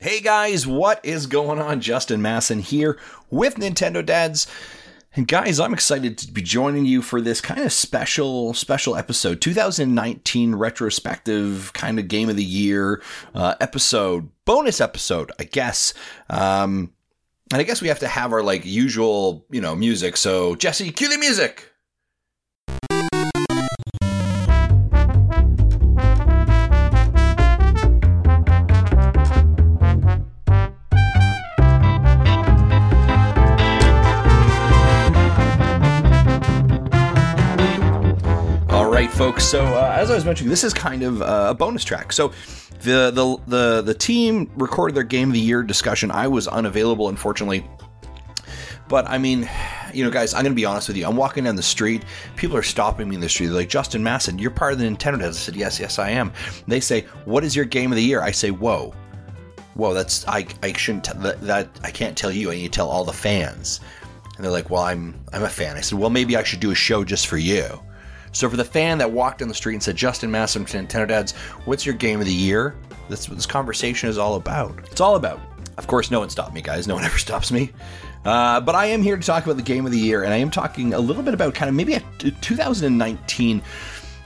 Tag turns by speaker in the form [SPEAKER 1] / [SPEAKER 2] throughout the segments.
[SPEAKER 1] Hey guys, what is going on? Justin Masson here with Nintendo Dads. And guys, I'm excited to be joining you for this kind of special, special episode, 2019 retrospective kind of game of the year uh, episode, bonus episode, I guess. Um, and I guess we have to have our like usual, you know, music. So Jesse, cue the music. Folks. So, uh, as I was mentioning, this is kind of uh, a bonus track. So, the, the the the team recorded their game of the year discussion. I was unavailable, unfortunately. But I mean, you know, guys, I'm gonna be honest with you. I'm walking down the street. People are stopping me in the street. They're like, Justin Masson, you're part of the Nintendo Dads. I said, Yes, yes, I am. They say, What is your game of the year? I say, Whoa, whoa, that's I I shouldn't t- that, that I can't tell you. I need to tell all the fans. And they're like, Well, I'm I'm a fan. I said, Well, maybe I should do a show just for you. So for the fan that walked down the street and said, Justin Masson from Nintendo Dads, what's your game of the year? That's what this conversation is all about. It's all about. Of course, no one stopped me, guys. No one ever stops me. Uh, but I am here to talk about the game of the year, and I am talking a little bit about kind of maybe a 2019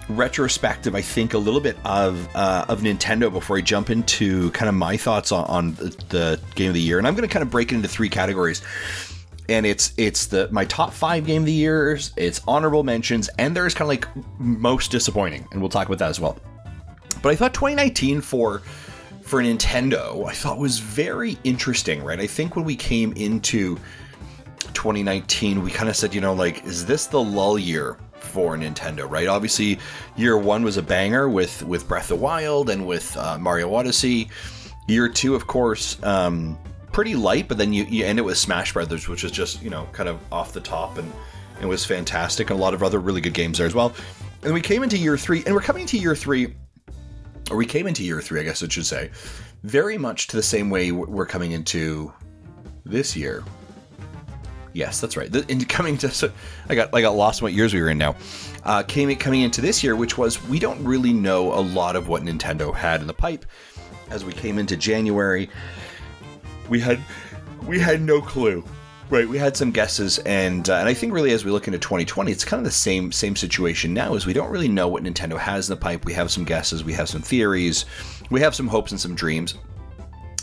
[SPEAKER 1] retrospective. I think a little bit of uh, of Nintendo before I jump into kind of my thoughts on, on the, the game of the year, and I'm going to kind of break it into three categories and it's it's the my top five game of the years. It's honorable mentions, and there's kind of like most disappointing, and we'll talk about that as well. But I thought 2019 for for Nintendo, I thought was very interesting, right? I think when we came into 2019, we kind of said, you know, like, is this the lull year for Nintendo, right? Obviously, year one was a banger with with Breath of the Wild and with uh, Mario Odyssey. Year two, of course, um, pretty light, but then you, you end it with Smash Brothers, which is just you know kind of off the top and it was fantastic, and a lot of other really good games there as well. And we came into year three, and we're coming into year three, or we came into year three, I guess I should say, very much to the same way we're coming into this year. Yes, that's right. In coming to, so I got I got lost in what years we were in now. Uh, came coming into this year, which was we don't really know a lot of what Nintendo had in the pipe as we came into January we had we had no clue. Right, we had some guesses, and uh, and I think really as we look into 2020, it's kind of the same same situation now. Is we don't really know what Nintendo has in the pipe. We have some guesses, we have some theories, we have some hopes and some dreams,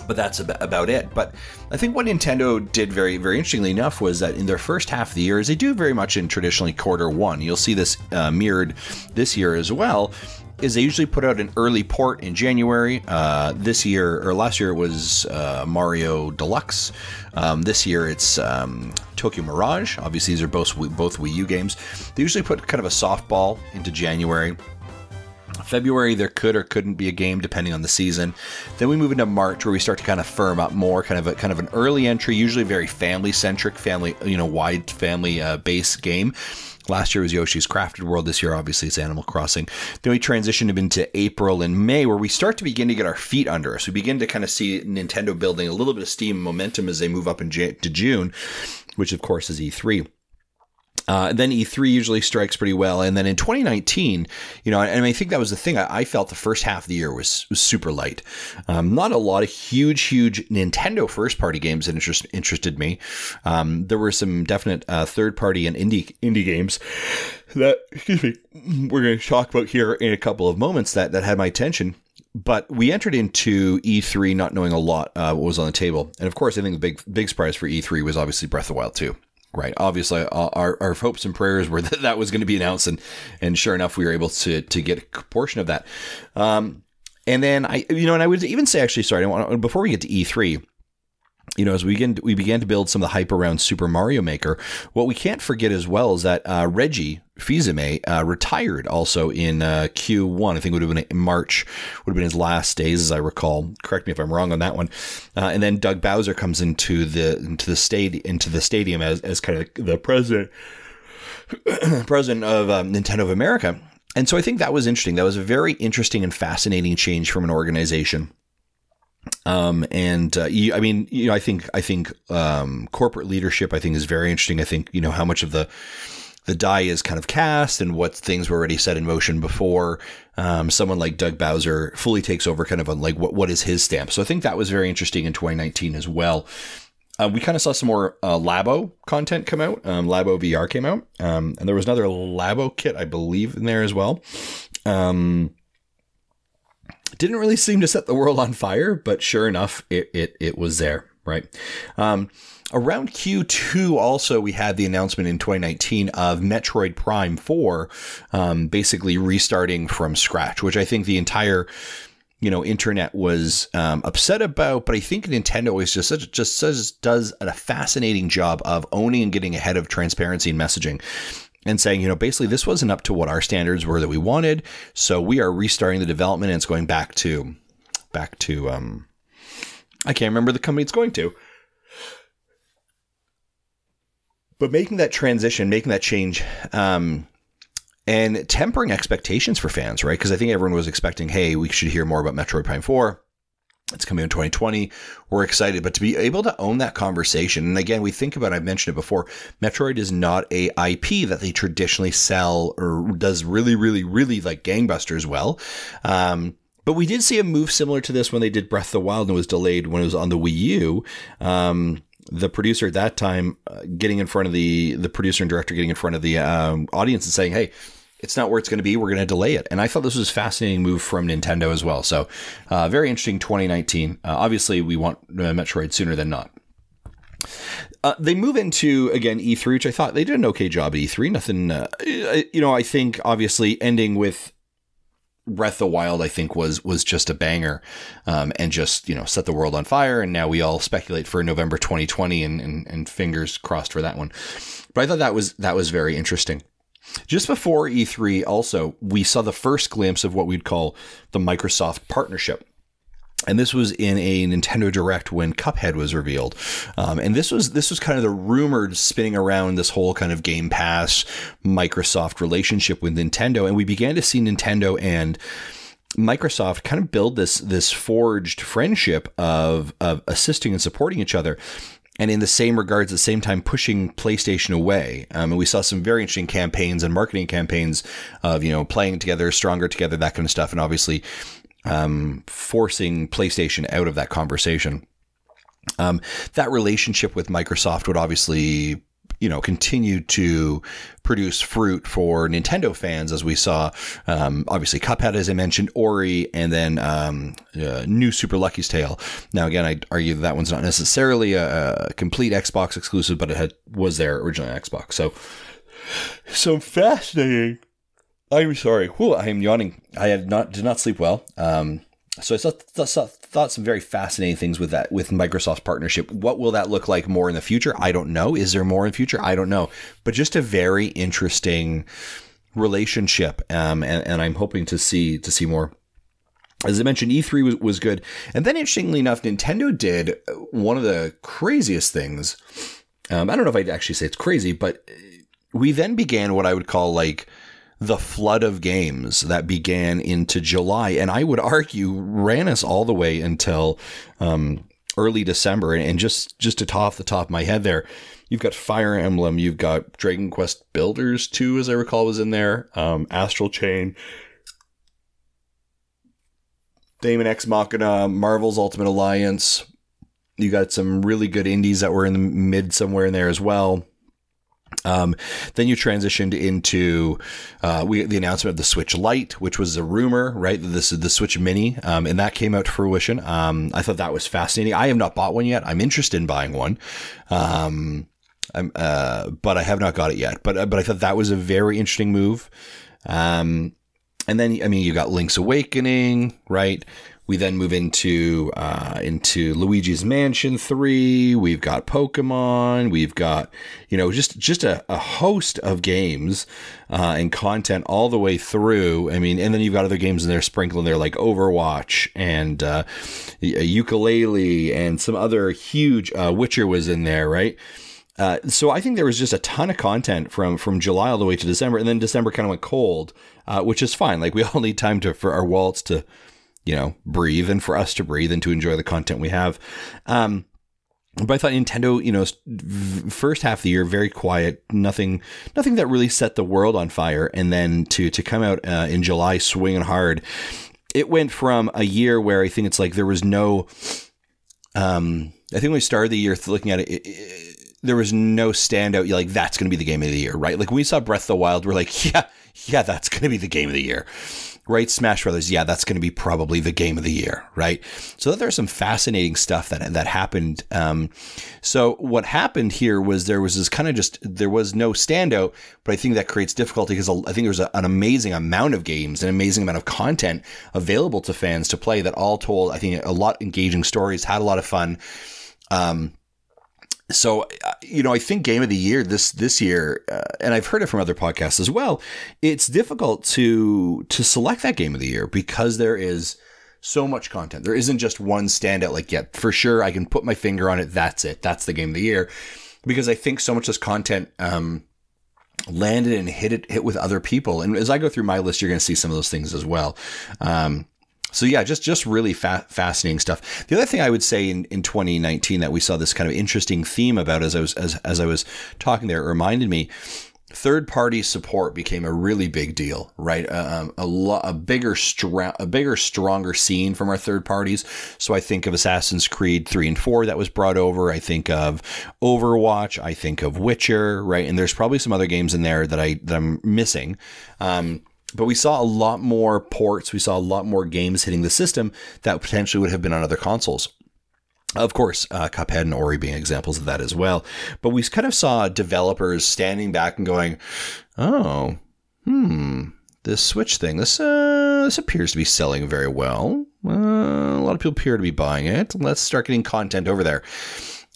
[SPEAKER 1] but that's about it. But I think what Nintendo did very, very interestingly enough was that in their first half of the year, as they do very much in traditionally quarter one, you'll see this uh, mirrored this year as well, is they usually put out an early port in January. Uh, this year or last year it was uh, Mario Deluxe. Um, this year it's um, Tokyo Mirage. Obviously these are both both Wii U games. They usually put kind of a softball into January. February there could or couldn't be a game depending on the season. Then we move into March where we start to kind of firm up more, kind of a kind of an early entry, usually very family centric, family you know wide family uh, base game. Last year was Yoshi's Crafted World. This year, obviously, it's Animal Crossing. Then we transitioned into April and May, where we start to begin to get our feet under us. We begin to kind of see Nintendo building a little bit of steam momentum as they move up into June, which of course is E3. Uh, then E3 usually strikes pretty well, and then in 2019, you know, and I think that was the thing. I, I felt the first half of the year was, was super light. Um, not a lot of huge, huge Nintendo first party games that interest, interested me. Um, there were some definite uh, third party and indie indie games that excuse me we're going to talk about here in a couple of moments that that had my attention but we entered into E3 not knowing a lot uh, what was on the table, and of course, I think the big big surprise for E3 was obviously Breath of the Wild 2 right? Obviously, uh, our, our hopes and prayers were that that was going to be announced, and and sure enough, we were able to to get a portion of that. Um, and then I, you know, and I would even say actually, sorry, before we get to E three, you know, as we begin we began to build some of the hype around Super Mario Maker, what we can't forget as well is that uh, Reggie Fils-Aimé uh, retired also in uh, Q1. I think it would have been in March, would have been his last days, as I recall. Correct me if I'm wrong on that one. Uh, and then Doug Bowser comes into the into the stadium into the stadium as, as kind of the president president of um, Nintendo of America. And so I think that was interesting. That was a very interesting and fascinating change from an organization um, and uh, you, I mean, you know, I think I think um, corporate leadership I think is very interesting. I think you know how much of the the die is kind of cast and what things were already set in motion before um, someone like Doug Bowser fully takes over kind of on like what, what is his stamp. So I think that was very interesting in 2019 as well. Uh, we kind of saw some more uh, Labo content come out. Um, Labo VR came out, um, and there was another Labo kit, I believe, in there as well. Um, didn't really seem to set the world on fire, but sure enough, it it, it was there, right? Um, around Q2, also, we had the announcement in 2019 of Metroid Prime 4 um, basically restarting from scratch, which I think the entire you know internet was um, upset about but i think nintendo is just such, just says does a fascinating job of owning and getting ahead of transparency and messaging and saying, you know, basically this wasn't up to what our standards were that we wanted. So we are restarting the development and it's going back to back to um I can't remember the company it's going to. But making that transition, making that change, um, and tempering expectations for fans, right? Because I think everyone was expecting, hey, we should hear more about Metroid Prime 4. It's coming in 2020. We're excited, but to be able to own that conversation, and again, we think about, I've mentioned it before, Metroid is not a IP that they traditionally sell or does really, really, really like gangbusters well. Um, but we did see a move similar to this when they did Breath of the Wild and was delayed when it was on the Wii U. Um, the producer at that time uh, getting in front of the the producer and director getting in front of the um, audience and saying, "Hey, it's not where it's going to be. We're going to delay it." And I thought this was a fascinating move from Nintendo as well. So, uh, very interesting 2019. Uh, obviously, we want uh, Metroid sooner than not. Uh, they move into again E3, which I thought they did an okay job at E3. Nothing, uh, you know. I think obviously ending with Breath of the Wild, I think, was was just a banger, um, and just you know set the world on fire. And now we all speculate for November 2020, and, and, and fingers crossed for that one. But I thought that was that was very interesting. Just before E3, also we saw the first glimpse of what we'd call the Microsoft partnership. And this was in a Nintendo Direct when Cuphead was revealed, um, and this was this was kind of the rumored spinning around this whole kind of Game Pass Microsoft relationship with Nintendo, and we began to see Nintendo and Microsoft kind of build this this forged friendship of of assisting and supporting each other. And in the same regards, at the same time, pushing PlayStation away. Um, and we saw some very interesting campaigns and marketing campaigns of, you know, playing together, stronger together, that kind of stuff. And obviously, um, forcing PlayStation out of that conversation. Um, that relationship with Microsoft would obviously, you know, continue to produce fruit for Nintendo fans, as we saw. Um, obviously, Cuphead, as I mentioned, Ori, and then um, uh, new Super Lucky's Tale. Now, again, I argue that, that one's not necessarily a, a, complete Xbox exclusive, but it had was there originally on Xbox. So, so fascinating I'm sorry. Whew, I am yawning. I had not did not sleep well. Um, so I thought, thought, some very fascinating things with that with Microsoft's partnership. What will that look like more in the future? I don't know. Is there more in the future? I don't know. But just a very interesting relationship, um, and, and I'm hoping to see to see more. As I mentioned, E3 was, was good. And then, interestingly enough, Nintendo did one of the craziest things. Um, I don't know if I'd actually say it's crazy, but we then began what I would call like the flood of games that began into July, and I would argue ran us all the way until um, early December. And just just to top the top of my head, there, you've got Fire Emblem, you've got Dragon Quest Builders two, as I recall, was in there, um, Astral Chain. Daemon X Machina, Marvel's Ultimate Alliance. You got some really good indies that were in the mid somewhere in there as well. Um, then you transitioned into uh, we the announcement of the Switch Lite, which was a rumor, right? This is the Switch Mini, um, and that came out to fruition. Um, I thought that was fascinating. I have not bought one yet. I'm interested in buying one, um, uh, but I have not got it yet. But uh, but I thought that was a very interesting move. Um, and then I mean, you got Link's Awakening, right? We then move into uh, into Luigi's Mansion Three. We've got Pokemon. We've got you know just just a, a host of games uh, and content all the way through. I mean, and then you've got other games in there sprinkling there like Overwatch and uh, Yooka-Laylee and some other huge. Uh, Witcher was in there, right? Uh, so I think there was just a ton of content from from July all the way to December, and then December kind of went cold, uh, which is fine. Like we all need time to for our wallets to you know, breathe and for us to breathe and to enjoy the content we have. Um, but I thought Nintendo, you know, first half of the year very quiet, nothing, nothing that really set the world on fire, and then to to come out uh, in July swinging hard, it went from a year where I think it's like there was no, um, I think we started the year looking at it, it, it there was no standout. Like that's going to be the game of the year, right? Like when we saw Breath of the Wild, we're like, yeah, yeah, that's going to be the game of the year right? Smash Brothers, yeah, that's going to be probably the game of the year, right? So there's some fascinating stuff that that happened. Um, so what happened here was there was this kind of just there was no standout, but I think that creates difficulty because I think there's an amazing amount of games, an amazing amount of content available to fans to play that all told, I think a lot engaging stories, had a lot of fun. Um, so uh, you know i think game of the year this this year uh, and i've heard it from other podcasts as well it's difficult to to select that game of the year because there is so much content. There isn't just one standout like yeah for sure i can put my finger on it that's it that's the game of the year. Because i think so much of this content um, landed and hit it hit with other people. And as i go through my list you're going to see some of those things as well. Um, so yeah, just just really fa- fascinating stuff. The other thing I would say in, in 2019 that we saw this kind of interesting theme about as I was as, as I was talking there, it reminded me third party support became a really big deal, right? Uh, um, a lo- a bigger, stra- a bigger, stronger scene from our third parties. So I think of Assassin's Creed three and four that was brought over. I think of Overwatch. I think of Witcher, right? And there's probably some other games in there that I that I'm missing. Um, but we saw a lot more ports. We saw a lot more games hitting the system that potentially would have been on other consoles. Of course, uh, Cuphead and Ori being examples of that as well. But we kind of saw developers standing back and going, "Oh, hmm, this Switch thing. This uh, this appears to be selling very well. Uh, a lot of people appear to be buying it. Let's start getting content over there."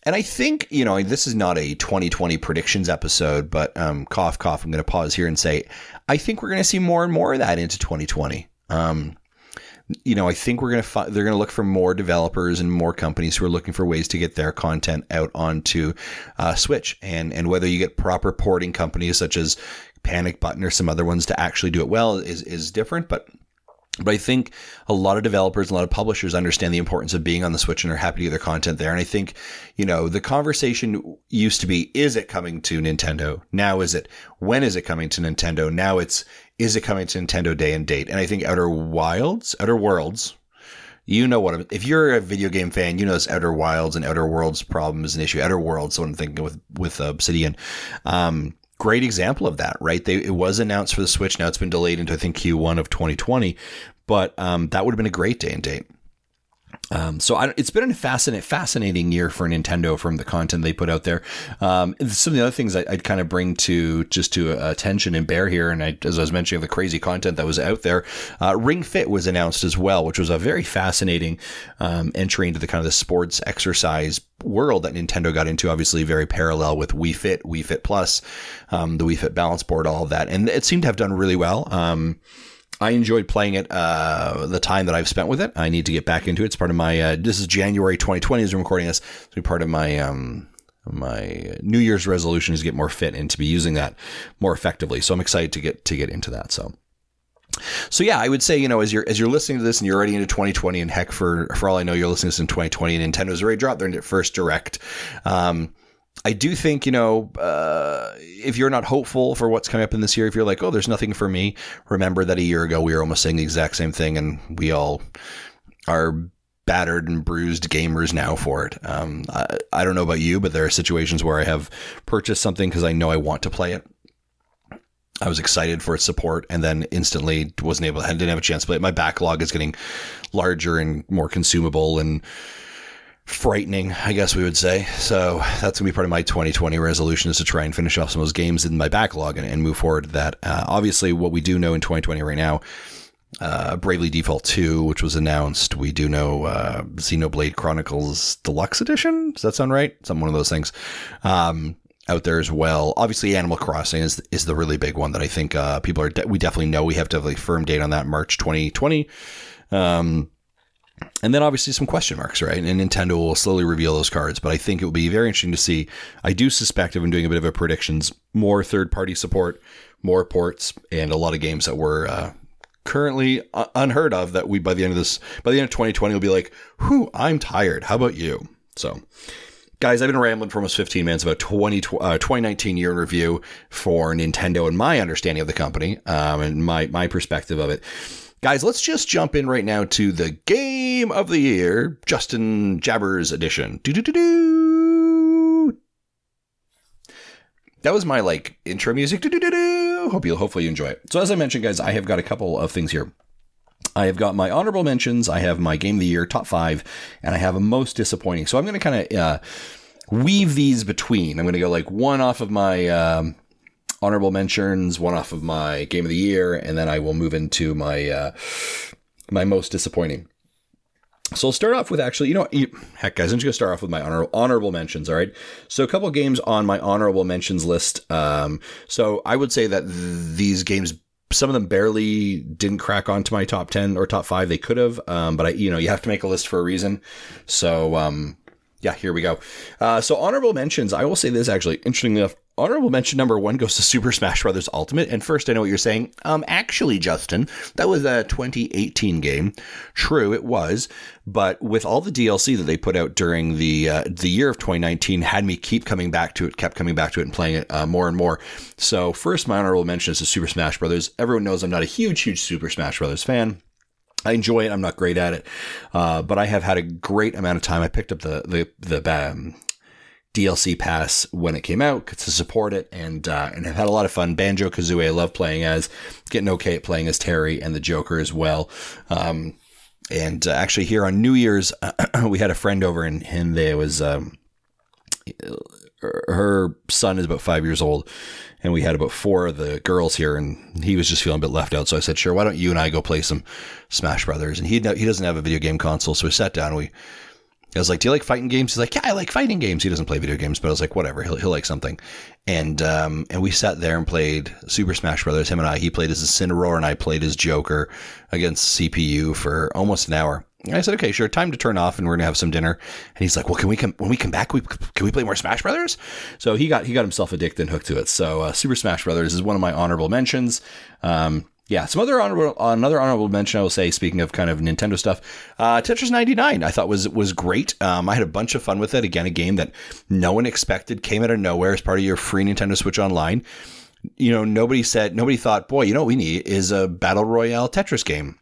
[SPEAKER 1] And I think, you know, this is not a 2020 predictions episode, but um, cough, cough, I'm going to pause here and say, I think we're going to see more and more of that into 2020. Um, you know, I think we're going to fi- they're going to look for more developers and more companies who are looking for ways to get their content out onto uh, Switch, and and whether you get proper porting companies such as Panic Button or some other ones to actually do it well is is different, but but I think a lot of developers, a lot of publishers understand the importance of being on the Switch and are happy to get their content there. And I think, you know, the conversation used to be, is it coming to Nintendo? Now is it, when is it coming to Nintendo? Now it's, is it coming to Nintendo day and date? And I think Outer Wilds, Outer Worlds, you know what, I'm, if you're a video game fan, you know this Outer Wilds and Outer Worlds problem is an issue. Outer Worlds, so I'm thinking with, with Obsidian. Um, great example of that, right? They, it was announced for the Switch. Now it's been delayed into I think Q1 of 2020, but um, that would have been a great day and date. Um, so I, it's been a fascinating, fascinating year for Nintendo from the content they put out there. Um, some of the other things I, would kind of bring to just to uh, attention and bear here, and I, as I was mentioning, the crazy content that was out there. Uh, Ring Fit was announced as well, which was a very fascinating um, entry into the kind of the sports exercise world that Nintendo got into. Obviously, very parallel with Wii Fit, Wii Fit Plus, um, the Wii Fit balance board, all of that, and it seemed to have done really well. I enjoyed playing it uh, the time that I've spent with it. I need to get back into it. It's part of my. Uh, this is January 2020 as I'm recording this. It's part of my um, my New Year's resolution is to get more fit and to be using that more effectively. So I'm excited to get to get into that. So. So yeah, I would say you know as you're as you're listening to this and you're already into 2020 and heck for for all I know you're listening to this in 2020 and Nintendo's already dropped their first direct. Um, I do think, you know, uh, if you're not hopeful for what's coming up in this year, if you're like, oh, there's nothing for me, remember that a year ago we were almost saying the exact same thing and we all are battered and bruised gamers now for it. Um, I, I don't know about you, but there are situations where I have purchased something because I know I want to play it. I was excited for its support and then instantly wasn't able, I didn't have a chance to play it. My backlog is getting larger and more consumable and, frightening, I guess we would say. So that's gonna be part of my 2020 resolution is to try and finish off some of those games in my backlog and, and move forward that. Uh, obviously, what we do know in 2020 right now, uh, Bravely Default 2, which was announced. We do know uh, Xenoblade Chronicles Deluxe Edition. Does that sound right? Some one of those things. Um, out there as well. Obviously, Animal Crossing is is the really big one that I think uh, people are. De- we definitely know we have to have a firm date on that March 2020. Um, and then obviously some question marks, right? And Nintendo will slowly reveal those cards, but I think it will be very interesting to see. I do suspect if I'm doing a bit of a predictions, more third party support, more ports, and a lot of games that were uh, currently unheard of that we by the end of this by the end of 2020 will be like, "Whew, I'm tired. How about you?" So Guys, I've been rambling for almost 15 minutes about 20, uh, 2019 year in review for Nintendo and my understanding of the company um, and my, my perspective of it. Guys, let's just jump in right now to the game of the year, Justin Jabbers edition. Do-do-do-do. That was my like intro music. Do-do-do-do. Hope you hopefully you enjoy it. So as I mentioned, guys, I have got a couple of things here. I have got my honorable mentions, I have my game of the year top five, and I have a most disappointing. So I'm going to kind of uh, weave these between. I'm going to go like one off of my um, honorable mentions, one off of my game of the year, and then I will move into my uh, my most disappointing. So I'll start off with actually, you know, heck, guys, I'm just gonna start off with my honor, honorable mentions. All right. So a couple games on my honorable mentions list. Um, so I would say that th- these games some of them barely didn't crack onto my top 10 or top 5 they could have um, but i you know you have to make a list for a reason so um, yeah here we go uh, so honorable mentions i will say this actually interesting enough honorable mention number one goes to Super Smash Bros. Ultimate. And first, I know what you're saying. Um, actually, Justin, that was a 2018 game. True, it was, but with all the DLC that they put out during the uh, the year of 2019, had me keep coming back to it, kept coming back to it, and playing it uh, more and more. So, first, my honorable mention is to Super Smash Bros. Everyone knows I'm not a huge, huge Super Smash Bros. fan. I enjoy it. I'm not great at it, uh, but I have had a great amount of time. I picked up the the the um, DLC pass when it came out to support it, and uh, and have had a lot of fun. Banjo Kazooie, I love playing as, getting okay at playing as Terry and the Joker as well. Um, and uh, actually, here on New Year's, we had a friend over, and, and there was um, her son is about five years old, and we had about four of the girls here, and he was just feeling a bit left out. So I said, "Sure, why don't you and I go play some Smash Brothers?" And he he doesn't have a video game console, so we sat down. And We I was like, "Do you like fighting games?" He's like, "Yeah, I like fighting games." He doesn't play video games, but I was like, "Whatever, he'll, he'll like something." And um, and we sat there and played Super Smash Brothers. Him and I. He played as Incineroar, and I played as Joker against CPU for almost an hour. And I said, "Okay, sure, time to turn off, and we're gonna have some dinner." And he's like, "Well, can we come when we come back? We, can we play more Smash Brothers?" So he got he got himself addicted and hooked to it. So uh, Super Smash Brothers is one of my honorable mentions. Um, yeah, some other honorable another honorable mention I will say. Speaking of kind of Nintendo stuff, uh, Tetris 99 I thought was was great. Um, I had a bunch of fun with it. Again, a game that no one expected came out of nowhere as part of your free Nintendo Switch Online. You know, nobody said nobody thought, boy, you know what we need is a battle royale Tetris game.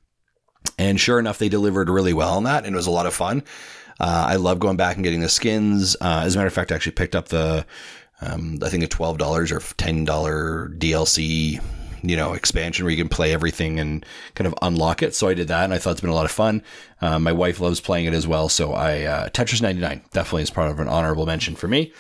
[SPEAKER 1] And sure enough, they delivered really well on that, and it was a lot of fun. Uh, I love going back and getting the skins. Uh, as a matter of fact, I actually picked up the um, I think a twelve dollars or ten dollar DLC you know expansion where you can play everything and kind of unlock it. So I did that, and I thought it's been a lot of fun. Uh, my wife loves playing it as well, so I uh, Tetris 99 definitely is part of an honorable mention for me.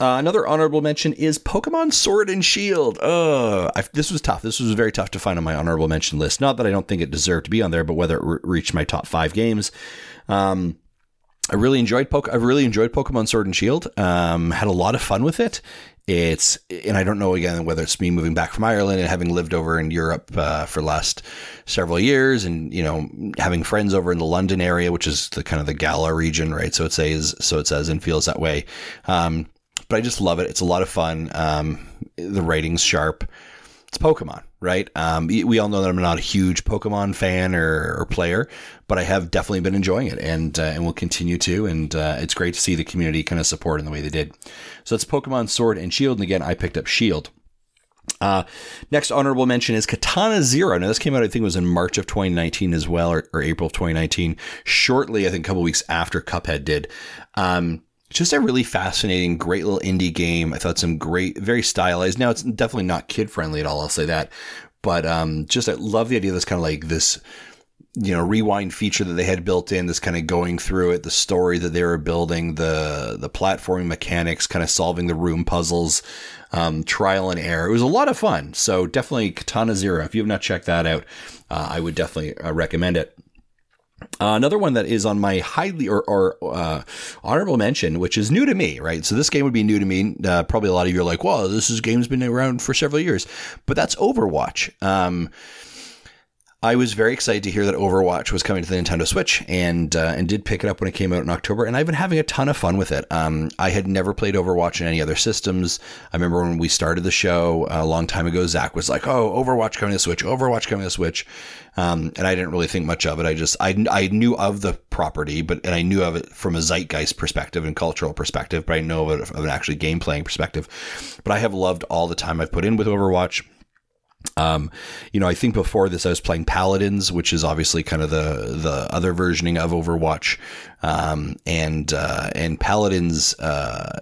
[SPEAKER 1] Uh, another honorable mention is Pokemon Sword and Shield. Uh, I, this was tough. This was very tough to find on my honorable mention list. Not that I don't think it deserved to be on there, but whether it re- reached my top five games. Um, I really enjoyed Poke. I really enjoyed Pokemon Sword and Shield. Um, had a lot of fun with it. It's and I don't know again whether it's me moving back from Ireland and having lived over in Europe uh, for the last several years, and you know having friends over in the London area, which is the kind of the Galar region, right? So it says so it says and feels that way. Um, but I just love it. It's a lot of fun. Um, the writing's sharp it's Pokemon, right? Um, we all know that I'm not a huge Pokemon fan or, or player, but I have definitely been enjoying it, and uh, and will continue to. And uh, it's great to see the community kind of support in the way they did. So it's Pokemon Sword and Shield, and again, I picked up Shield. Uh, next honorable mention is Katana Zero. Now, this came out, I think it was in March of 2019 as well, or, or April of 2019, shortly, I think, a couple weeks after Cuphead did. Um, just a really fascinating, great little indie game. I thought some great, very stylized. Now it's definitely not kid friendly at all. I'll say that, but um, just I love the idea of this kind of like this, you know, rewind feature that they had built in. This kind of going through it, the story that they were building, the the platforming mechanics, kind of solving the room puzzles, um, trial and error. It was a lot of fun. So definitely Katana Zero. If you have not checked that out, uh, I would definitely uh, recommend it. Uh, another one that is on my highly or, or uh, honorable mention, which is new to me, right? So this game would be new to me. Uh, probably a lot of you are like, "Well, this is game's been around for several years," but that's Overwatch. Um, I was very excited to hear that Overwatch was coming to the Nintendo Switch, and uh, and did pick it up when it came out in October, and I've been having a ton of fun with it. Um, I had never played Overwatch in any other systems. I remember when we started the show a long time ago, Zach was like, "Oh, Overwatch coming to Switch, Overwatch coming to Switch," um, and I didn't really think much of it. I just I, I knew of the property, but and I knew of it from a zeitgeist perspective and cultural perspective, but I know of it from an actually game playing perspective. But I have loved all the time I've put in with Overwatch. Um, you know, I think before this I was playing Paladins, which is obviously kind of the the other versioning of Overwatch, um, and uh, and Paladins uh,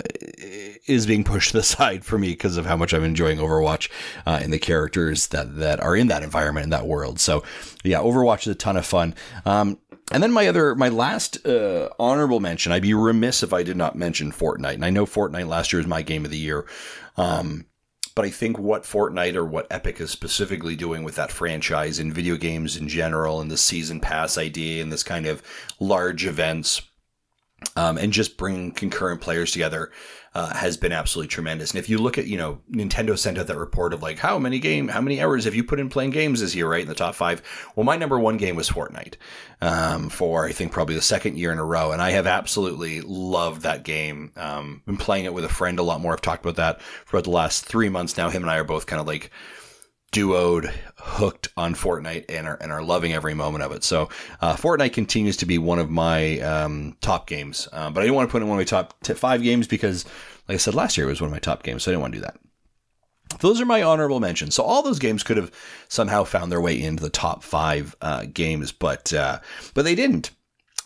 [SPEAKER 1] is being pushed to the side for me because of how much I'm enjoying Overwatch uh, and the characters that that are in that environment in that world. So, yeah, Overwatch is a ton of fun. Um, and then my other, my last uh, honorable mention, I'd be remiss if I did not mention Fortnite. And I know Fortnite last year was my game of the year. Um, but I think what Fortnite or what Epic is specifically doing with that franchise and video games in general and the season pass idea and this kind of large events um, and just bring concurrent players together uh, has been absolutely tremendous. And if you look at, you know, Nintendo sent out that report of like how many game, how many hours have you put in playing games this year, right? In the top five. Well, my number one game was Fortnite um, for I think probably the second year in a row, and I have absolutely loved that game. Um, been playing it with a friend a lot more. I've talked about that for the last three months now. Him and I are both kind of like duoed, hooked on Fortnite, and are, and are loving every moment of it. So uh, Fortnite continues to be one of my um, top games, uh, but I didn't want to put in one of my top t- five games because, like I said last year, it was one of my top games, so I didn't want to do that. Those are my honorable mentions. So all those games could have somehow found their way into the top five uh, games, but uh, but they didn't.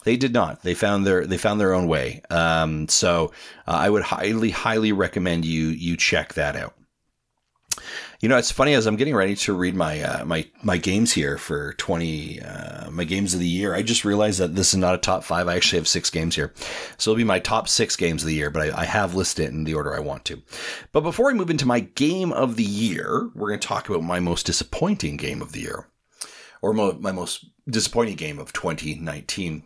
[SPEAKER 1] They did not. They found their they found their own way. Um, so uh, I would highly highly recommend you you check that out. You know, it's funny as I'm getting ready to read my uh, my my games here for 20 uh, my games of the year. I just realized that this is not a top five. I actually have six games here, so it'll be my top six games of the year. But I, I have listed it in the order I want to. But before I move into my game of the year, we're going to talk about my most disappointing game of the year, or mo- my most disappointing game of 2019.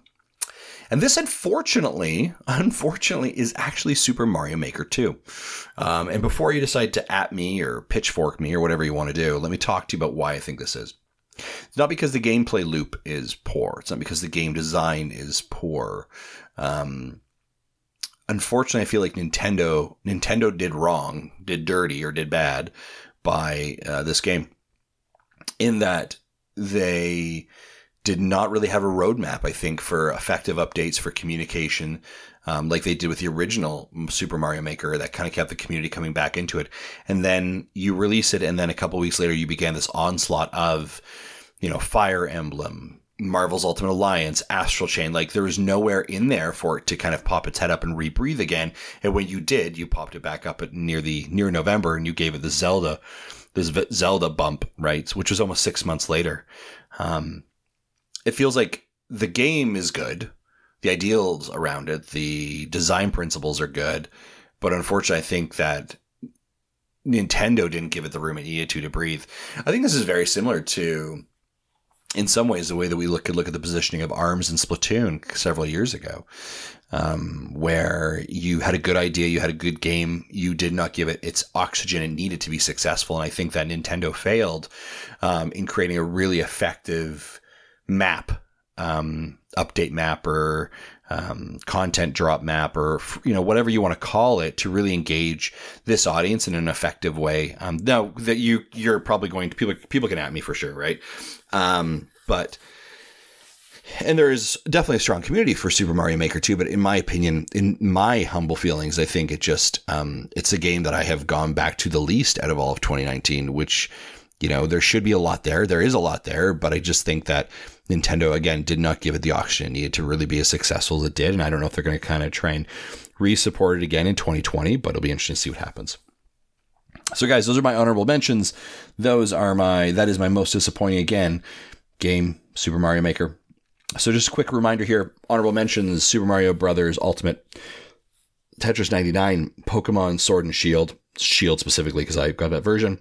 [SPEAKER 1] And this, unfortunately, unfortunately, is actually Super Mario Maker 2. Um, and before you decide to at me or pitchfork me or whatever you want to do, let me talk to you about why I think this is. It's not because the gameplay loop is poor. It's not because the game design is poor. Um, unfortunately, I feel like Nintendo Nintendo did wrong, did dirty, or did bad by uh, this game. In that they did not really have a roadmap, I think, for effective updates for communication, um, like they did with the original Super Mario Maker, that kind of kept the community coming back into it. And then you release it, and then a couple weeks later, you began this onslaught of, you know, Fire Emblem, Marvel's Ultimate Alliance, Astral Chain. Like there was nowhere in there for it to kind of pop its head up and rebreathe again. And when you did, you popped it back up at near the near November, and you gave it the Zelda, this Zelda bump, right? Which was almost six months later. Um, it feels like the game is good, the ideals around it, the design principles are good, but unfortunately, I think that Nintendo didn't give it the room it needed to to breathe. I think this is very similar to, in some ways, the way that we look could look at the positioning of Arms and Splatoon several years ago, um, where you had a good idea, you had a good game, you did not give it its oxygen it needed to be successful, and I think that Nintendo failed um, in creating a really effective map, um, update map or um, content drop map or you know whatever you want to call it to really engage this audience in an effective way. Um, now that you you're probably going to people people can at me for sure, right? Um, but and there is definitely a strong community for Super Mario Maker 2, but in my opinion, in my humble feelings, I think it just um, it's a game that I have gone back to the least out of all of 2019, which you know there should be a lot there. There is a lot there, but I just think that Nintendo again did not give it the oxygen it needed to really be as successful as it did. And I don't know if they're going to kind of try and re-support it again in 2020, but it'll be interesting to see what happens. So guys, those are my honorable mentions. Those are my that is my most disappointing again game Super Mario Maker. So just a quick reminder here, honorable mentions Super Mario Brothers Ultimate, Tetris 99, Pokemon Sword and Shield, Shield specifically because I got that version,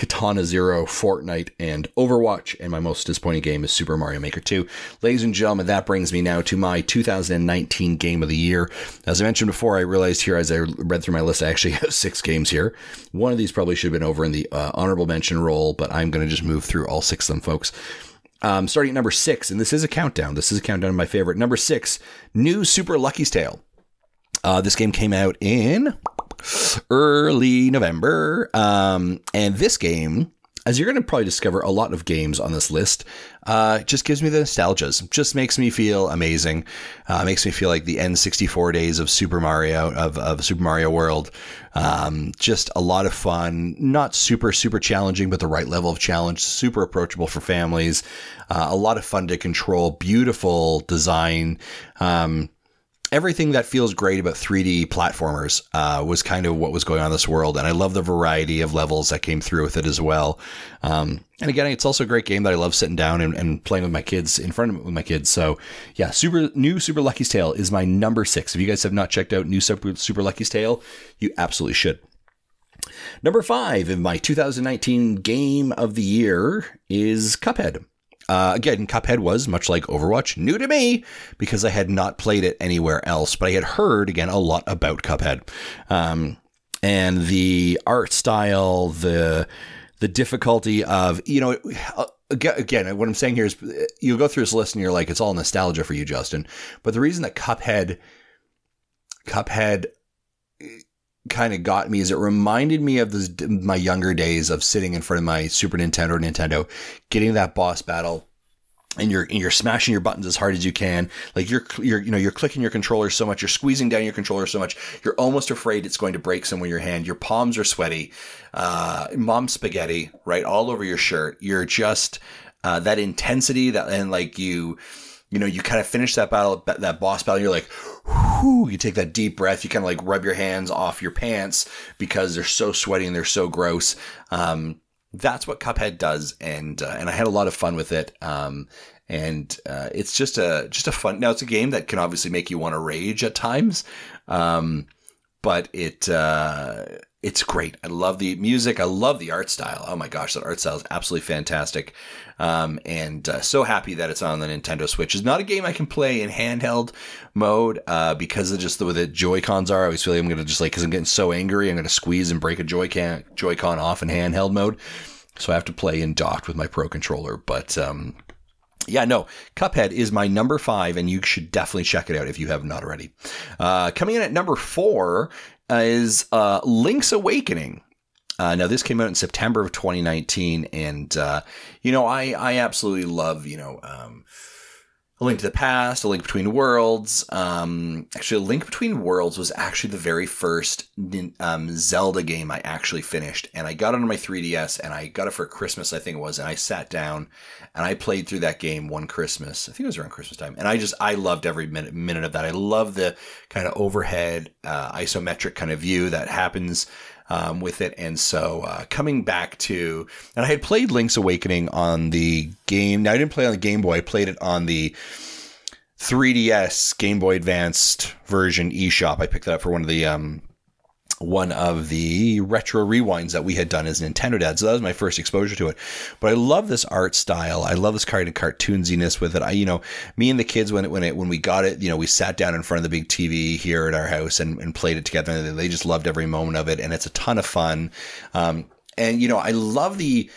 [SPEAKER 1] Katana Zero, Fortnite, and Overwatch. And my most disappointing game is Super Mario Maker 2. Ladies and gentlemen, that brings me now to my 2019 game of the year. As I mentioned before, I realized here as I read through my list, I actually have six games here. One of these probably should have been over in the uh, honorable mention role, but I'm going to just move through all six of them, folks. Um, starting at number six, and this is a countdown. This is a countdown of my favorite. Number six, New Super Lucky's Tale. Uh, this game came out in early November, um, and this game as you're going to probably discover a lot of games on this list, uh, just gives me the nostalgias. Just makes me feel amazing. Uh, makes me feel like the N64 days of Super Mario of, of Super Mario World. Um, just a lot of fun. Not super super challenging, but the right level of challenge. Super approachable for families. Uh, a lot of fun to control. Beautiful design. Um, everything that feels great about 3D platformers uh, was kind of what was going on in this world, and I love the variety of levels that came through with it as well. Um, and again, it's also a great game that I love sitting down and, and, playing with my kids in front of with my kids. So yeah, super new Super Lucky's Tale is my number six. If you guys have not checked out new Super, Super Lucky's Tale, you absolutely should. Number five in my 2019 game of the year is Cuphead. Uh, again, Cuphead was, much like Overwatch, new to me because I had not played it anywhere else, but I had heard, again, a lot about Cuphead. Um, and the art style, the the difficulty of, you know, uh, again, what I'm saying here is you go through this list and you're like, it's all nostalgia for you, Justin. But the reason that Cuphead, Cuphead kind of got me is it reminded me of this, my younger days of sitting in front of my Super Nintendo or Nintendo, getting that boss battle. And you're and you're smashing your buttons as hard as you can. Like you're you're you know you're clicking your controller so much, you're squeezing down your controller so much, you're almost afraid it's going to break somewhere in your hand. Your palms are sweaty, uh, mom spaghetti right all over your shirt. You're just uh, that intensity that and like you you know, you kind of finish that battle, that boss battle, you're like, whoo, you take that deep breath, you kind of like rub your hands off your pants because they're so sweaty and they're so gross. Um, that's what Cuphead does, and uh, and I had a lot of fun with it. Um, and uh, it's just a just a fun. Now it's a game that can obviously make you want to rage at times, um, but it uh, it's great. I love the music. I love the art style. Oh my gosh, that art style is absolutely fantastic. Um, and uh, so happy that it's on the Nintendo Switch. It's not a game I can play in handheld mode uh, because of just the way the Joy Cons are. I always feel like I'm gonna just like because I'm getting so angry, I'm gonna squeeze and break a Joy Con off in handheld mode. So I have to play in docked with my Pro controller. But um, yeah, no, Cuphead is my number five, and you should definitely check it out if you have not already. Uh, coming in at number four is uh, Link's Awakening. Uh, now, this came out in September of 2019, and uh, you know, I I absolutely love you know um, a Link to the Past, A Link Between Worlds. Um, actually, A Link Between Worlds was actually the very first um, Zelda game I actually finished, and I got it on my 3DS, and I got it for Christmas, I think it was, and I sat down and I played through that game one Christmas. I think it was around Christmas time, and I just I loved every minute minute of that. I love the kind of overhead uh, isometric kind of view that happens um, with it. And so uh, coming back to, and I had played Link's Awakening on the game. Now I didn't play on the Game Boy. I played it on the 3DS Game Boy Advanced version eShop. I picked that up for one of the um, one of the retro rewinds that we had done as Nintendo Dad. So that was my first exposure to it. But I love this art style. I love this kind of cartoonsiness with it. I, you know, me and the kids when it, when it, when we got it, you know, we sat down in front of the big TV here at our house and, and played it together. And they just loved every moment of it. And it's a ton of fun. Um, and you know, I love the,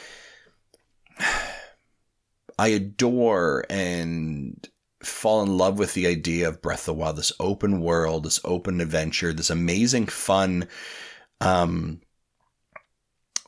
[SPEAKER 1] I adore and fall in love with the idea of Breath of the Wild, this open world, this open adventure, this amazing, fun um,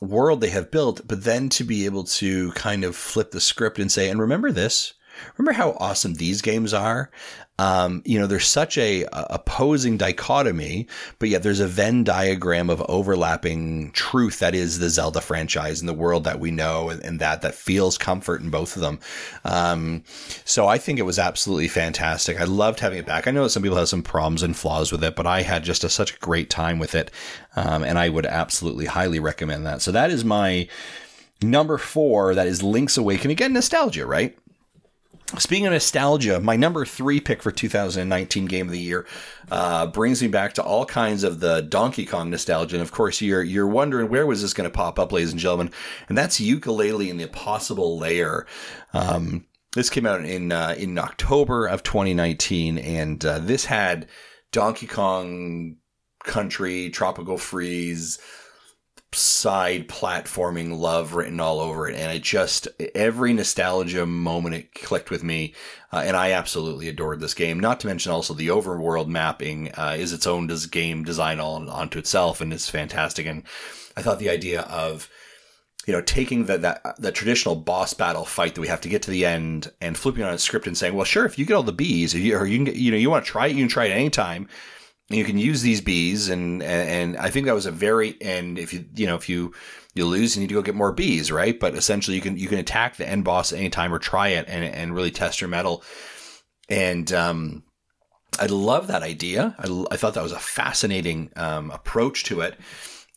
[SPEAKER 1] world they have built, but then to be able to kind of flip the script and say, and remember this, remember how awesome these games are? Um, you know, there's such a, a, opposing dichotomy, but yet there's a Venn diagram of overlapping truth that is the Zelda franchise and the world that we know, and, and that that feels comfort in both of them. Um, so I think it was absolutely fantastic. I loved having it back. I know that some people have some problems and flaws with it, but I had just a, such a great time with it, um, and I would absolutely highly recommend that. So that is my number four. That is Link's Awakening. Again, nostalgia, right? Speaking of nostalgia, my number three pick for 2019 Game of the Year uh, brings me back to all kinds of the Donkey Kong nostalgia. And of course, you're you're wondering where was this going to pop up, ladies and gentlemen? And that's Yooka-Laylee in the Impossible Lair. Um, this came out in uh, in October of 2019, and uh, this had Donkey Kong Country, Tropical Freeze, side platforming love written all over it. And it just, every nostalgia moment it clicked with me. Uh, and I absolutely adored this game. Not to mention also the overworld mapping uh, is its own des- game design all onto itself and it's fantastic. And I thought the idea of, you know, taking the, that the traditional boss battle fight that we have to get to the end and flipping on a script and saying, well, sure, if you get all the bees, or you, or you can get, you know, you want to try it, you can try it anytime you can use these bees and, and I think that was a very and if you you know if you you lose you need to go get more bees right? But essentially you can you can attack the end boss at any time or try it and and really test your mettle. And um I love that idea. I, I thought that was a fascinating um, approach to it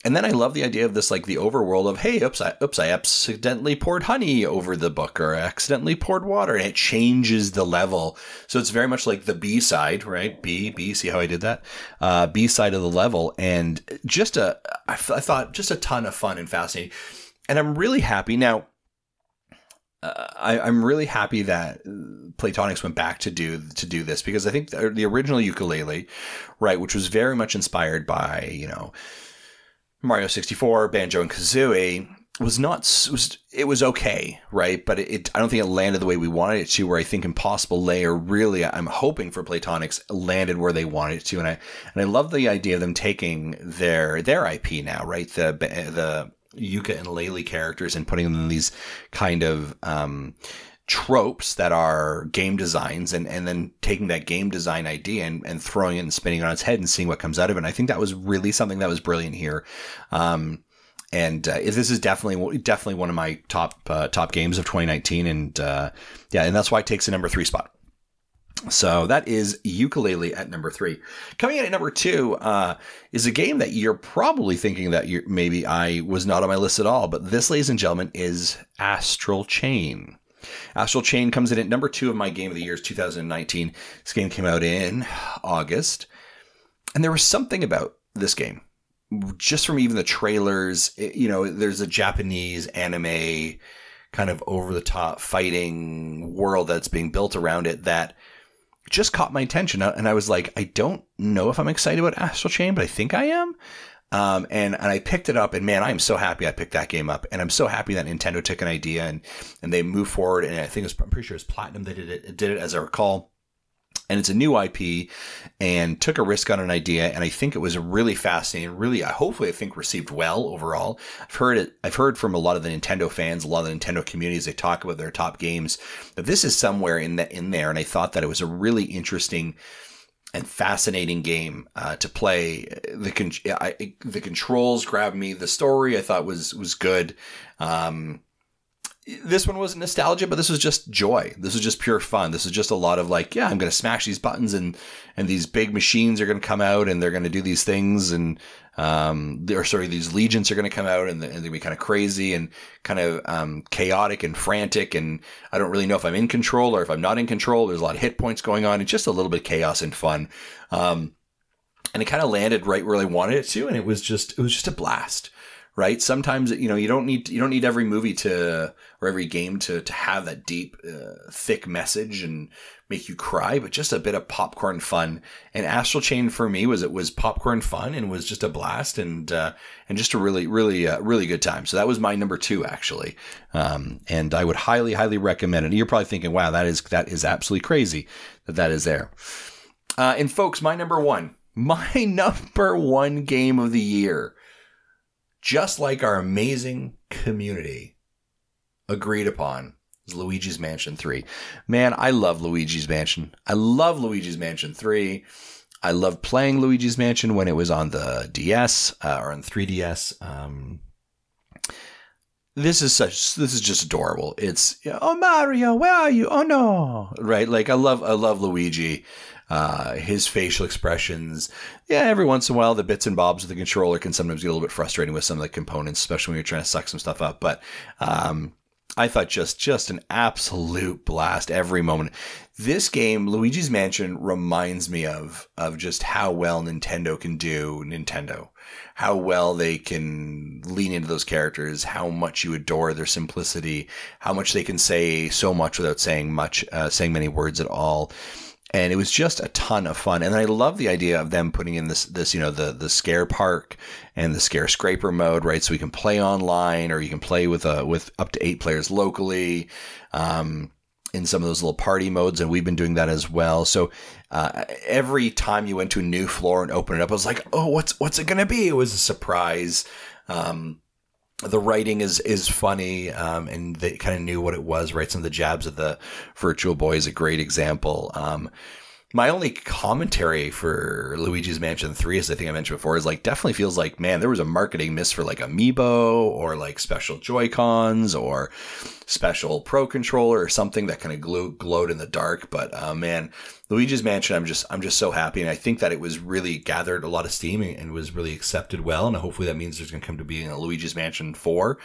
[SPEAKER 1] and then I love the idea of this, like the overworld of, hey, oops, I, oops, I accidentally poured honey over the book or I accidentally poured water and it changes the level. So it's very much like the B side, right? B, B, see how I did that? Uh, B side of the level. And just a, I, f- I thought just a ton of fun and fascinating. And I'm really happy. Now, uh, I, am really happy that Playtonics went back to do to do this because I think the, the original Yooka-Laylee, right, which was very much inspired by you know Mario 64, Banjo and Kazooie was not was it was okay, right? But it, it, I don't think it landed the way we wanted it to. Where I think Impossible Lair really, I'm hoping for Playtonics landed where they wanted it to, and I and I love the idea of them taking their their IP now, right? The the Yooka and Laylee characters and putting them in these kind of um, tropes that are game designs and, and then taking that game design idea and, and throwing it and spinning it on its head and seeing what comes out of it. And I think that was really something that was brilliant here. Um, and uh, this is definitely definitely one of my top uh, top games of 2019, and uh, yeah, and that's why it takes a number three spot. So that is Yooka-Laylee at number three. Coming in at number two uh, is a game that you're probably thinking that you maybe I was not on my list at all, but this, ladies and gentlemen, is Astral Chain. Astral Chain comes in at number two of my game of the year, 2019. This game came out in August, and there was something about this game, just from even the trailers. It, you know, there's a Japanese anime kind of over the top fighting world that's being built around it that just caught my attention. Uh, and I was like, I don't know if I'm excited about Astral Chain, but I think I am. Um, and, and I picked it up and man, I'm so happy I picked that game up. And I'm so happy that Nintendo took an idea and, and they moved forward. And I think was, I'm pretty sure it's Platinum that did it, did it as I recall. And it's a new IP and took a risk on an idea. And I think it was really fascinating. Really, hopefully I think received well overall. I've heard it, I've heard from a lot of the Nintendo fans, a lot of the Nintendo communities, they talk about their top games, that this is somewhere in that, in there. And I thought that it was a really interesting, and fascinating game uh, to play. The con- I, the controls grabbed me. The story I thought was was good. Um, this one wasn't nostalgia, but this was just joy. This was just pure fun. This is just a lot of like, yeah, I'm going to smash these buttons and and these big machines are going to come out and they're going to do these things and um, or sorry, these legions are going to come out and, and they're going to be kind of crazy and kind of um, chaotic and frantic. And I don't really know if I'm in control or if I'm not in control. There's a lot of hit points going on. It's just a little bit chaos and fun. Um, and it kind of landed right where I wanted it to, and it was just it was just a blast right? Sometimes you know you don't need you don't need every movie to or every game to to have that deep, uh, thick message and make you cry, but just a bit of popcorn fun. And Astral Chain for me was it was popcorn fun and was just a blast and uh, and just a really really uh, really good time. So that was my number two actually, um, and I would highly highly recommend it. You're probably thinking, wow, that is that is absolutely crazy that that is there. Uh, and folks, my number one, my number one game of the year just like our amazing community agreed upon is Luigi's Mansion 3. Man, I love Luigi's Mansion. I love Luigi's Mansion 3. I love playing Luigi's Mansion when it was on the DS uh, or on 3DS. Um, this is such this is just adorable. It's oh Mario, where are you? Oh no, right? Like I love I love Luigi uh, his facial expressions. Yeah, every once in a while, the bits and bobs of the controller can sometimes get a little bit frustrating with some of the components, especially when you're trying to suck some stuff up. But um, I thought just just an absolute blast every moment. This game, Luigi's Mansion, reminds me of of just how well Nintendo can do Nintendo, how well they can lean into those characters, how much you adore their simplicity, how much they can say so much without saying much, uh, saying many words at all and it was just a ton of fun. And I love the idea of them putting in this this you know the the scare park and the scare scraper mode, right? So we can play online, or you can play with a with up to eight players locally. Um, in some of those little party modes, and we've been doing that as well. So uh, every time you went to a new floor and opened it up, I was like, "Oh, what's what's it gonna be?" It was a surprise. Um, the writing is is funny, um, and they kind of knew what it was. Right, some of the jabs of the Virtual Boy is a great example. Um, my only commentary for Luigi's Mansion 3, as I think I mentioned before, is like definitely feels like, man, there was a marketing miss for like Amiibo or like special Joy-Cons or special Pro controller or something that kind of glow, glowed in the dark. But uh, man, Luigi's Mansion, I'm just I'm just so happy, and I think that it was really gathered a lot of steam and was really accepted well, and hopefully that means there's going to come to being a Luigi's Mansion 4.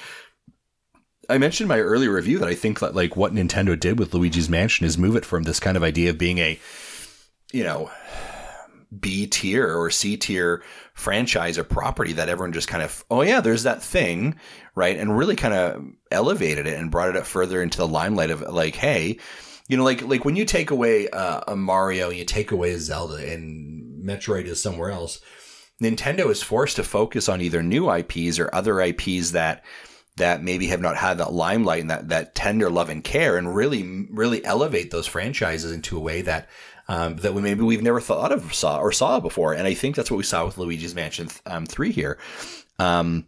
[SPEAKER 1] I mentioned in my earlier review that I think that like what Nintendo did with Luigi's Mansion is move it from this kind of idea of being a you know, B tier or C tier franchise or property that everyone just kind of, oh yeah, there's that thing, right? And really kind of elevated it and brought it up further into the limelight of like, hey, you know, like like when you take away uh, a Mario, you take away a Zelda, and Metroid is somewhere else. Nintendo is forced to focus on either new IPs or other IPs that that maybe have not had that limelight and that that tender love and care, and really really elevate those franchises into a way that um, that we maybe we've never thought of saw or saw before. And I think that's what we saw with Luigi's Mansion um, three here. Um,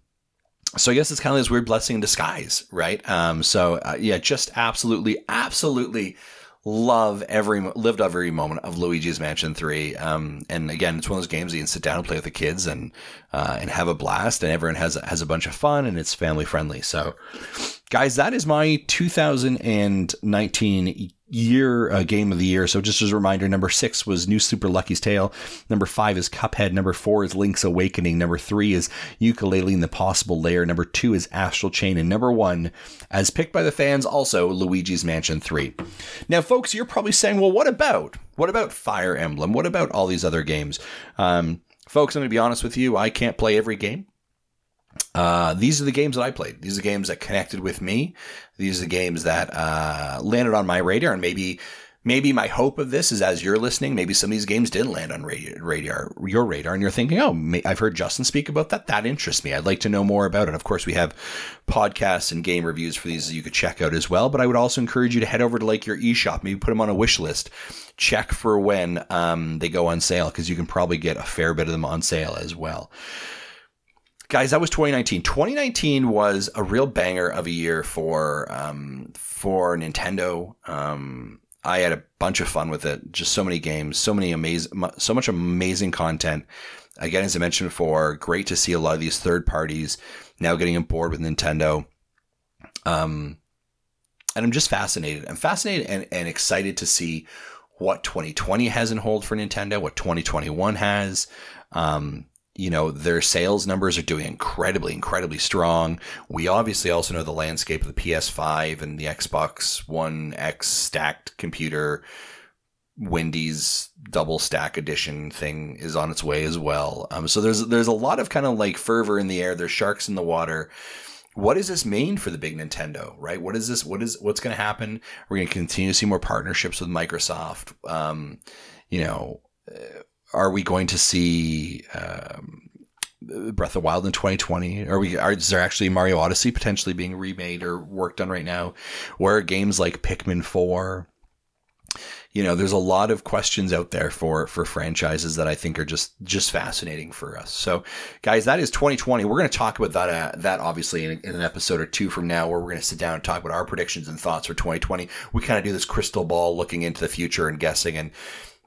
[SPEAKER 1] so I guess it's kind of this weird blessing in disguise, right? Um, so uh, yeah, just absolutely, absolutely love every lived every moment of Luigi's Mansion Three. Um, and again, it's one of those games you can sit down and play with the kids and uh, and have a blast, and everyone has has a bunch of fun, and it's family friendly. So, guys, that is my 2019 year uh, game of the year. So just as a reminder, number six was New Super Lucky's Tale. Number five is Cuphead. Number four is Link's Awakening. Number three is Yooka-Laylee and the Impossible Lair. Number two is Astral Chain. And number one, as picked by the fans, also Luigi's Mansion 3. Now, folks, you're probably saying, well, what about? What about Fire Emblem? What about all these other games? Um, folks, I'm going to be honest with you. I can't play every game. Uh, these are the games that I played. These are the games that connected with me. These are the games that uh, landed on my radar, and maybe maybe my hope of this is as you're listening, maybe some of these games didn't land on radar, your radar, and you're thinking, oh, I've heard Justin speak about that. That interests me. I'd like to know more about it. Of course, we have podcasts and game reviews for these that you could check out as well. But I would also encourage you to head over to like your eShop, maybe put them on a wish list. Check for when um, they go on sale because you can probably get a fair bit of them on sale as well guys, that was 2019. 2019 was a real banger of a year for um, for Nintendo. Um, I had a bunch of fun with it. Just so many games, so many amazing, so much amazing content. Again, as I mentioned before, great to see a lot of these third parties now getting on board with Nintendo. Um, and I'm just fascinated. I'm fascinated and, and excited to see what 2020 has in hold for Nintendo, what 2021 has. Um, you know, their sales numbers are doing incredibly, incredibly strong. We obviously also know the landscape of the PS5 and the Xbox One X stacked computer. Wendy's double stack edition thing is on its way as well. Um, so there's there's a lot of kind of like fervor in the air. There's sharks in the water. What does this mean for the big Nintendo? Right? What is this? What is what's going to happen? We're going to continue to see more partnerships with Microsoft. Um, you know. Uh, are we going to see um, Breath of Wild in 2020? Are we? Are, is there actually Mario Odyssey potentially being remade or worked on right now? Where games like Pikmin 4? You know, there's a lot of questions out there for for franchises that I think are just just fascinating for us. So, guys, that is 2020. We're going to talk about that uh, that obviously in, in, an episode or two from now, where we're going to sit down and talk about our predictions and thoughts for 2020. We kind of do this crystal ball looking into the future and guessing and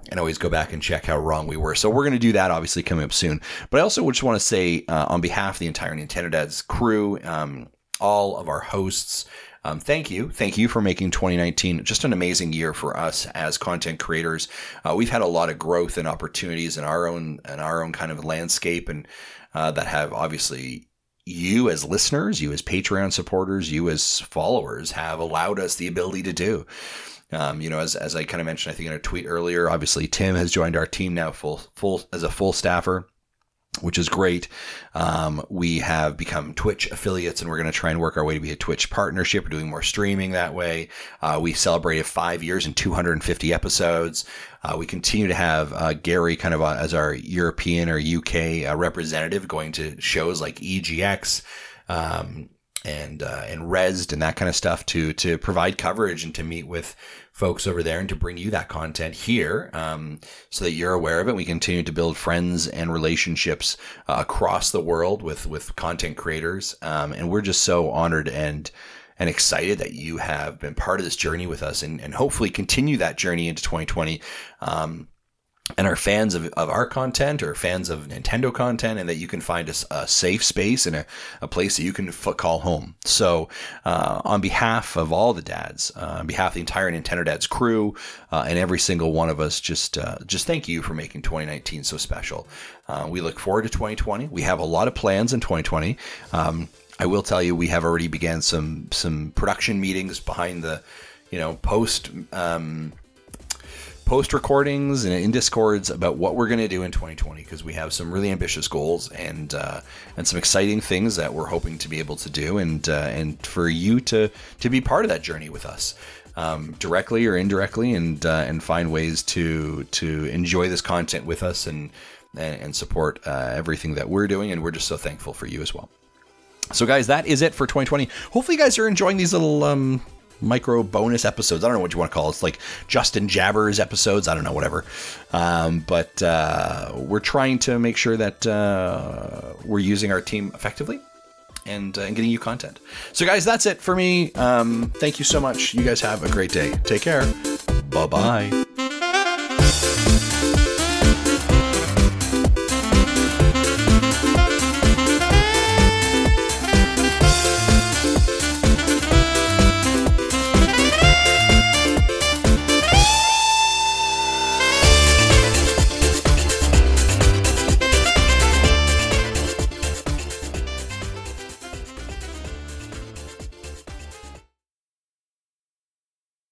[SPEAKER 1] and always go back and check how wrong we were. So we're going to do that obviously coming up soon. But I also just want to say uh, on behalf of the entire Nintendo Dads crew, um, all of our hosts, um, thank you. Thank you for making 2019 just an amazing year for us as content creators. Uh, we've had a lot of growth and opportunities in our own in our own kind of landscape and uh, that have obviously you as listeners, you as Patreon supporters, you as followers have allowed us the ability to do. Um, you know, as, as I kind of mentioned, I think in a tweet earlier, obviously Tim has joined our team now full full as a full staffer. which is great. Um, we have become Twitch affiliates, and we're going to try and work our way to be a Twitch partnership. We're doing more streaming that way. Uh, we celebrated five years and 250 episodes. Uh, we continue to have uh, Gary kind of uh, as our European or UK uh, representative going to shows like EGX. Um, and uh, and Rezzed and that kind of stuff to to provide coverage and to meet with folks over there and to bring you that content here um, so that you're aware of it. We continue to build friends and relationships uh, across the world with with content creators, um, and we're just so honored and and excited that you have been part of this journey with us and, and hopefully continue that journey into 2020. Um, and are fans of, of our content or fans of Nintendo content, and that you can find a, a safe space and a, a, place that you can f- call home. So, uh, on behalf of all the dads, uh, on behalf of the entire Nintendo Dads crew, uh, and every single one of us, just uh, just thank you for making 2019 so special. Uh, we look forward to 2020. We have a lot of plans in 2020. Um, I will tell you, we have already began some some production meetings behind the, you know, post. Um, post recordings and in discords about what we're going to do in 2020 because we have some really ambitious goals and uh, and some exciting things that we're hoping to be able to do and uh, and for you to to be part of that journey with us um, directly or indirectly and uh, and find ways to to enjoy this content with us and and, and support uh, everything that we're doing and we're just so thankful for you as well. So guys, that is it for 2020. Hopefully you guys are enjoying these little um, micro bonus episodes. I don't know what you want to call it. It's like Justin Jabbers episodes. I don't know, whatever. Um, but uh, we're trying to make sure that uh, we're using our team effectively and, uh, and getting you content. So, guys, that's it for me. Um, thank you so much. You guys have a great day. Take care. Bye bye.